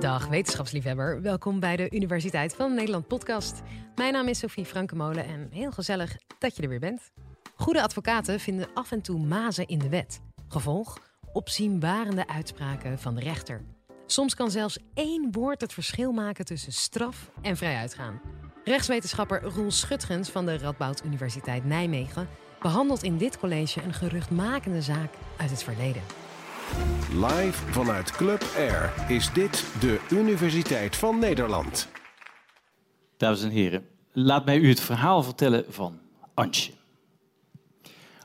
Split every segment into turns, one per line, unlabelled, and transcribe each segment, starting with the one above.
Dag wetenschapsliefhebber, welkom bij de Universiteit van Nederland podcast. Mijn naam is Sophie Frankemolen en heel gezellig dat je er weer bent. Goede advocaten vinden af en toe mazen in de wet. Gevolg? Opzienbarende uitspraken van de rechter. Soms kan zelfs één woord het verschil maken tussen straf en vrijuitgaan. Rechtswetenschapper Roel Schutgens van de Radboud Universiteit Nijmegen behandelt in dit college een geruchtmakende zaak uit het verleden.
Live vanuit Club Air is dit de Universiteit van Nederland.
Dames en heren, laat mij u het verhaal vertellen van Antje.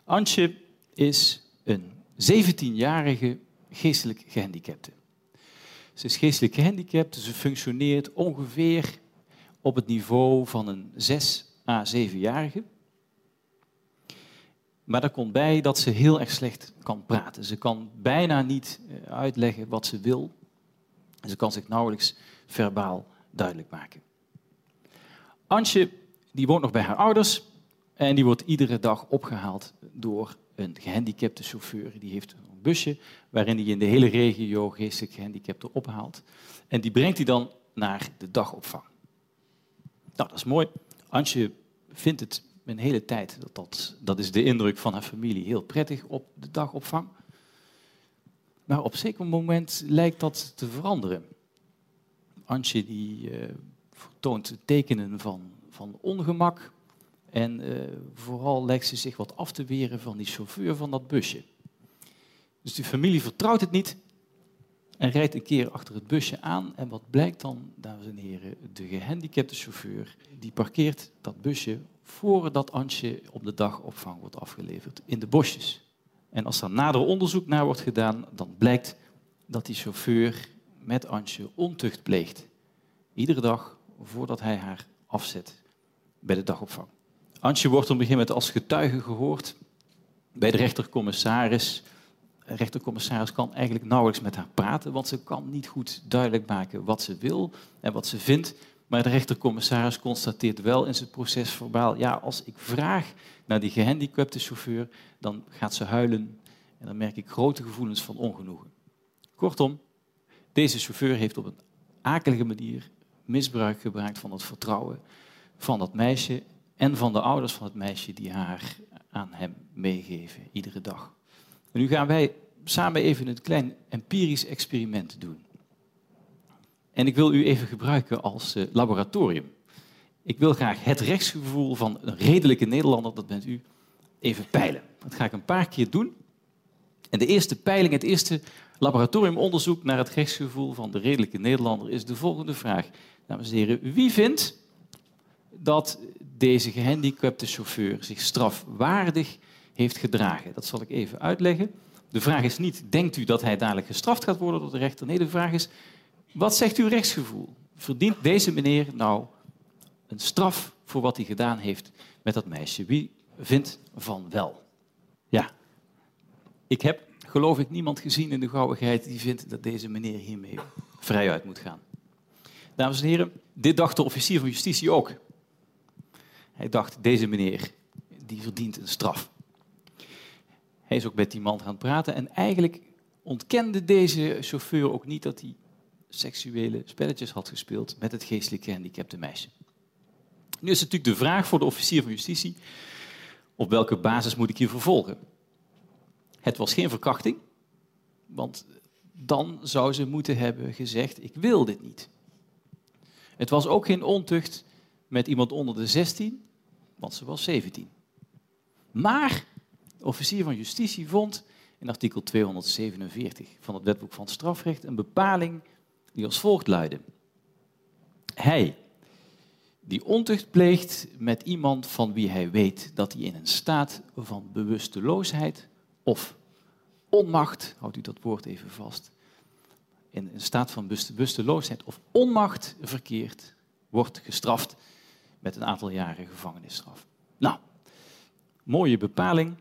Antje is een 17-jarige geestelijk gehandicapte. Ze is geestelijk gehandicapt, ze functioneert ongeveer op het niveau van een 6 à 7-jarige. Maar er komt bij dat ze heel erg slecht kan praten. Ze kan bijna niet eh, uitleggen wat ze wil. Ze kan zich nauwelijks verbaal duidelijk maken. Antje die woont nog bij haar ouders en die wordt iedere dag opgehaald door een gehandicapte chauffeur. Die heeft een busje waarin hij in de hele regio geestelijk gehandicapten ophaalt. En die brengt hij dan naar de dagopvang. Nou, dat is mooi. Antje vindt het een hele tijd, dat, dat, dat is de indruk van haar familie, heel prettig op de dagopvang. Maar op zeker moment lijkt dat te veranderen. Antje die uh, vertoont tekenen van, van ongemak. En uh, vooral lijkt ze zich wat af te weren van die chauffeur van dat busje. Dus die familie vertrouwt het niet en rijdt een keer achter het busje aan. En wat blijkt dan, dames en heren, de gehandicapte chauffeur, die parkeert dat busje voordat Antje op de dagopvang wordt afgeleverd in de bosjes. En als er nader onderzoek naar wordt gedaan, dan blijkt dat die chauffeur met Antje ontucht pleegt. Iedere dag voordat hij haar afzet bij de dagopvang. Antje wordt op een gegeven moment als getuige gehoord bij de rechtercommissaris. De rechtercommissaris kan eigenlijk nauwelijks met haar praten, want ze kan niet goed duidelijk maken wat ze wil en wat ze vindt. Maar de rechtercommissaris constateert wel in zijn proces verbaal, ja, als ik vraag naar die gehandicapte chauffeur, dan gaat ze huilen en dan merk ik grote gevoelens van ongenoegen. Kortom, deze chauffeur heeft op een akelige manier misbruik gemaakt van het vertrouwen van dat meisje en van de ouders van het meisje die haar aan hem meegeven, iedere dag. En nu gaan wij samen even een klein empirisch experiment doen. En ik wil u even gebruiken als uh, laboratorium. Ik wil graag het rechtsgevoel van een redelijke Nederlander, dat bent u, even peilen. Dat ga ik een paar keer doen. En de eerste peiling, het eerste laboratoriumonderzoek naar het rechtsgevoel van de redelijke Nederlander is de volgende vraag. Dames en heren, wie vindt dat deze gehandicapte chauffeur zich strafwaardig heeft gedragen? Dat zal ik even uitleggen. De vraag is niet, denkt u dat hij dadelijk gestraft gaat worden door de rechter? Nee, de vraag is, wat zegt uw rechtsgevoel? Verdient deze meneer nou een straf voor wat hij gedaan heeft met dat meisje? Wie vindt van wel? Ja, ik heb geloof ik niemand gezien in de gauwigheid die vindt dat deze meneer hiermee vrijuit moet gaan. Dames en heren, dit dacht de officier van justitie ook. Hij dacht, deze meneer die verdient een straf. Hij is ook met die man gaan praten en eigenlijk ontkende deze chauffeur ook niet dat hij seksuele spelletjes had gespeeld met het geestelijk gehandicapte meisje. Nu is natuurlijk de vraag voor de officier van justitie, op welke basis moet ik hier vervolgen? Het was geen verkrachting, want dan zou ze moeten hebben gezegd, ik wil dit niet. Het was ook geen ontucht met iemand onder de 16, want ze was 17. Maar de officier van justitie vond in artikel 247 van het wetboek van strafrecht een bepaling die als volgt luidde. Hij die ontucht pleegt met iemand van wie hij weet dat hij in een staat van bewusteloosheid of onmacht, houdt u dat woord even vast, in een staat van bewusteloosheid of onmacht verkeert, wordt gestraft met een aantal jaren gevangenisstraf. Nou, mooie bepaling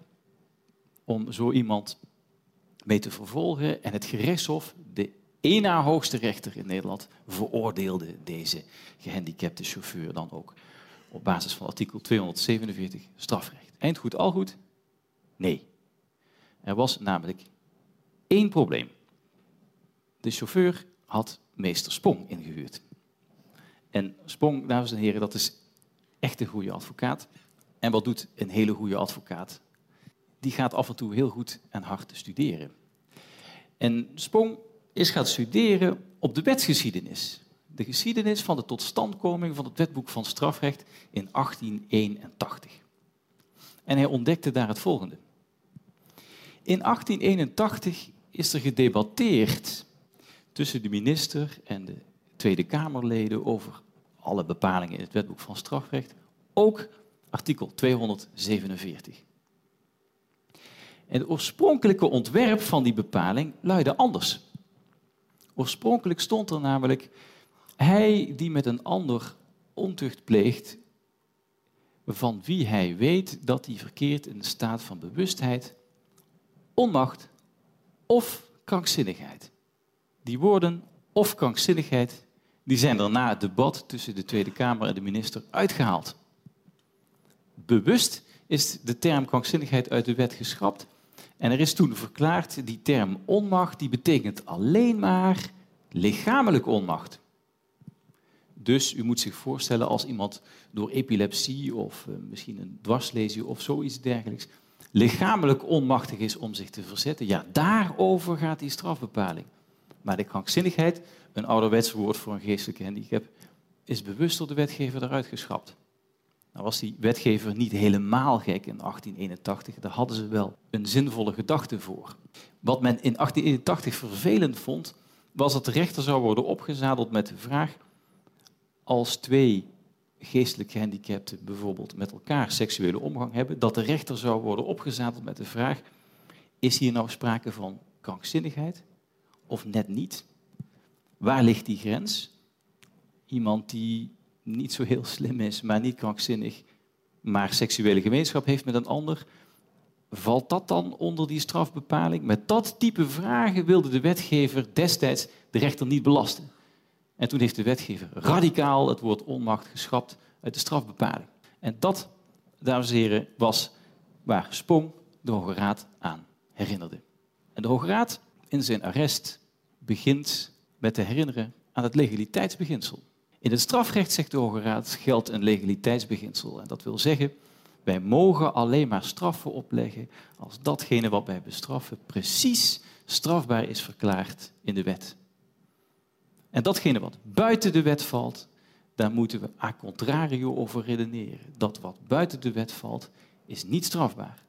om zo iemand mee te vervolgen. En het gerechtshof, de één na hoogste rechter in Nederland veroordeelde deze gehandicapte chauffeur dan ook op basis van artikel 247 strafrecht. Eind goed, al goed? Nee. Er was namelijk één probleem. De chauffeur had meester Spong ingehuurd. En Spong, dames en heren, dat is echt een goede advocaat. En wat doet een hele goede advocaat? Die gaat af en toe heel goed en hard studeren. En Spong is gaan studeren op de wetsgeschiedenis. De geschiedenis van de totstandkoming van het wetboek van strafrecht in 1881. En hij ontdekte daar het volgende. In 1881 is er gedebatteerd tussen de minister en de Tweede Kamerleden over alle bepalingen in het wetboek van strafrecht, ook artikel 247. En het oorspronkelijke ontwerp van die bepaling luidde anders. Oorspronkelijk stond er namelijk, hij die met een ander ontucht pleegt, van wie hij weet dat hij verkeert in een staat van bewustheid, onmacht of krankzinnigheid. Die woorden of krankzinnigheid, die zijn er na het debat tussen de Tweede Kamer en de minister uitgehaald. Bewust is de term krankzinnigheid uit de wet geschrapt en er is toen verklaard, die term onmacht, die betekent alleen maar lichamelijke onmacht. Dus u moet zich voorstellen als iemand door epilepsie of uh, misschien een dwarslesie of zoiets dergelijks lichamelijk onmachtig is om zich te verzetten, ja, daarover gaat die strafbepaling. Maar de krankzinnigheid, een ouderwets woord voor een geestelijke handicap, is bewust door de wetgever eruit geschrapt. Nou was die wetgever niet helemaal gek in 1881, daar hadden ze wel een zinvolle gedachte voor. Wat men in 1881 vervelend vond, was dat de rechter zou worden opgezadeld met de vraag, als twee geestelijk gehandicapten bijvoorbeeld met elkaar seksuele omgang hebben, dat de rechter zou worden opgezadeld met de vraag, is hier nou sprake van krankzinnigheid of net niet? Waar ligt die grens? Iemand die niet zo heel slim is, maar niet krankzinnig, maar seksuele gemeenschap heeft met een ander, valt dat dan onder die strafbepaling? Met dat type vragen wilde de wetgever destijds de rechter niet belasten. En toen heeft de wetgever radicaal het woord onmacht geschrapt uit de strafbepaling. En dat, dames en heren, was waar Spong de Hoge Raad aan herinnerde. En de Hoge Raad in zijn arrest begint met te herinneren aan het legaliteitsbeginsel. In het strafrecht, zegt de Hoge Raad, geldt een legaliteitsbeginsel. En dat wil zeggen, wij mogen alleen maar straffen opleggen als datgene wat wij bestraffen precies strafbaar is verklaard in de wet. En datgene wat buiten de wet valt, daar moeten we a contrario over redeneren. Dat wat buiten de wet valt, is niet strafbaar.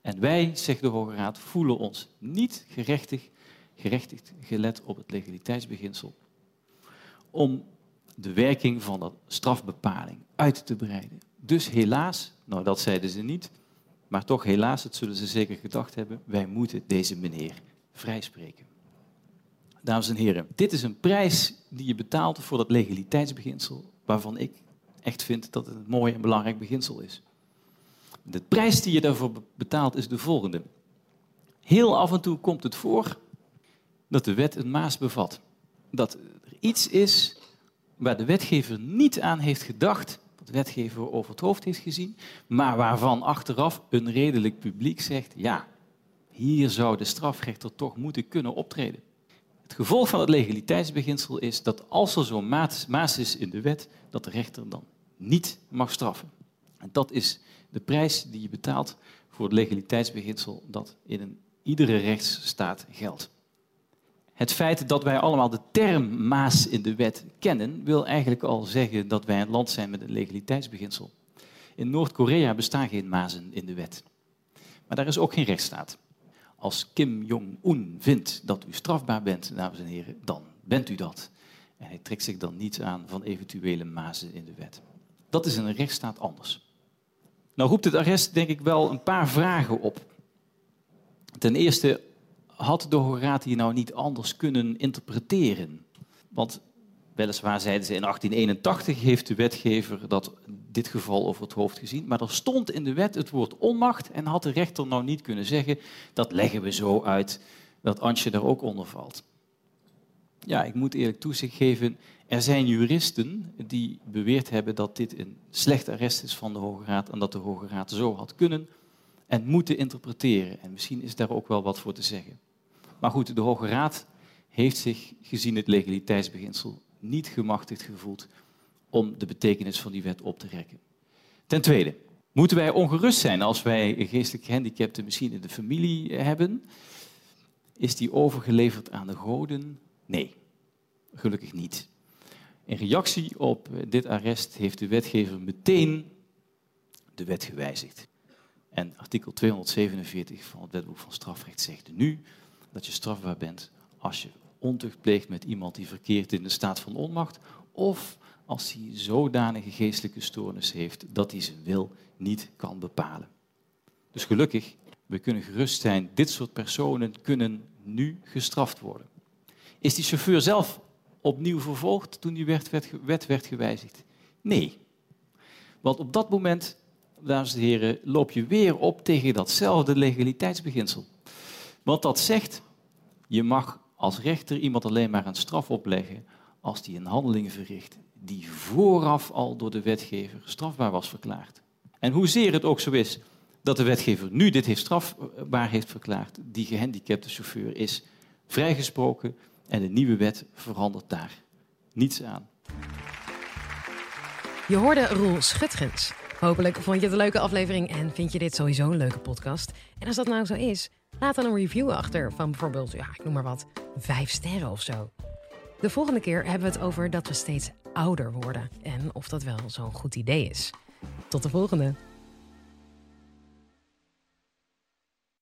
En wij, zegt de Hoge Raad, voelen ons niet gerechtig, gerechtigd gelet op het legaliteitsbeginsel om de werking van dat strafbepaling uit te breiden. Dus helaas, nou dat zeiden ze niet, maar toch helaas, dat zullen ze zeker gedacht hebben, wij moeten deze meneer vrijspreken. Dames en heren, dit is een prijs die je betaalt voor dat legaliteitsbeginsel, waarvan ik echt vind dat het een mooi en belangrijk beginsel is. De prijs die je daarvoor betaalt is de volgende. Heel af en toe komt het voor dat de wet een maas bevat. Dat er iets is waar de wetgever niet aan heeft gedacht, wat de wetgever over het hoofd heeft gezien, maar waarvan achteraf een redelijk publiek zegt, ja, hier zou de strafrechter toch moeten kunnen optreden. Het gevolg van het legaliteitsbeginsel is dat als er zo'n maas is in de wet, dat de rechter dan niet mag straffen. En dat is de prijs die je betaalt voor het legaliteitsbeginsel dat in een, iedere rechtsstaat geldt. Het feit dat wij allemaal de term maas in de wet kennen, wil eigenlijk al zeggen dat wij een land zijn met een legaliteitsbeginsel. In Noord-Korea bestaan geen mazen in de wet. Maar daar is ook geen rechtsstaat. Als Kim Jong-un vindt dat u strafbaar bent, dames en heren, dan bent u dat. En hij trekt zich dan niets aan van eventuele mazen in de wet. Dat is in een rechtsstaat anders. Nou roept het arrest denk ik wel een paar vragen op. Ten eerste, had de hier nou niet anders kunnen interpreteren? Want weliswaar zeiden ze in 1881 heeft de wetgever dat dit geval over het hoofd gezien, maar er stond in de wet het woord onmacht en had de rechter nou niet kunnen zeggen dat leggen we zo uit dat Antje daar ook onder valt. Ja, ik moet eerlijk toezicht geven, er zijn juristen die beweerd hebben dat dit een slecht arrest is van de Hoge Raad en dat de Hoge Raad zo had kunnen en moeten interpreteren. En misschien is daar ook wel wat voor te zeggen. Maar goed, de Hoge Raad heeft zich gezien het legaliteitsbeginsel niet gemachtigd gevoeld om de betekenis van die wet op te rekken. Ten tweede, moeten wij ongerust zijn als wij geestelijk gehandicapte misschien in de familie hebben? Is die overgeleverd aan de goden? Nee, gelukkig niet. In reactie op dit arrest heeft de wetgever meteen de wet gewijzigd. En artikel 247 van het wetboek van strafrecht zegt nu dat je strafbaar bent als je ontucht pleegt met iemand die verkeert in de staat van onmacht of als hij zodanige geestelijke stoornis heeft dat hij zijn wil niet kan bepalen. Dus gelukkig, we kunnen gerust zijn, dit soort personen kunnen nu gestraft worden. Is die chauffeur zelf opnieuw vervolgd toen die werd, wet werd gewijzigd? Nee. Want op dat moment, dames en heren, loop je weer op tegen datzelfde legaliteitsbeginsel. Want dat zegt, je mag als rechter iemand alleen maar een straf opleggen als die een handeling verricht die vooraf al door de wetgever strafbaar was verklaard. En hoezeer het ook zo is dat de wetgever nu dit heeft strafbaar heeft verklaard, die gehandicapte chauffeur is vrijgesproken en de nieuwe wet verandert daar niets aan.
Je hoorde Roel Schutgens. Hopelijk vond je het een leuke aflevering en vind je dit sowieso een leuke podcast. En als dat nou zo is, laat dan een review achter van bijvoorbeeld, ja, ik noem maar wat, vijf sterren of zo. De volgende keer hebben we het over dat we steeds ouder worden en of dat wel zo'n goed idee is. Tot de volgende!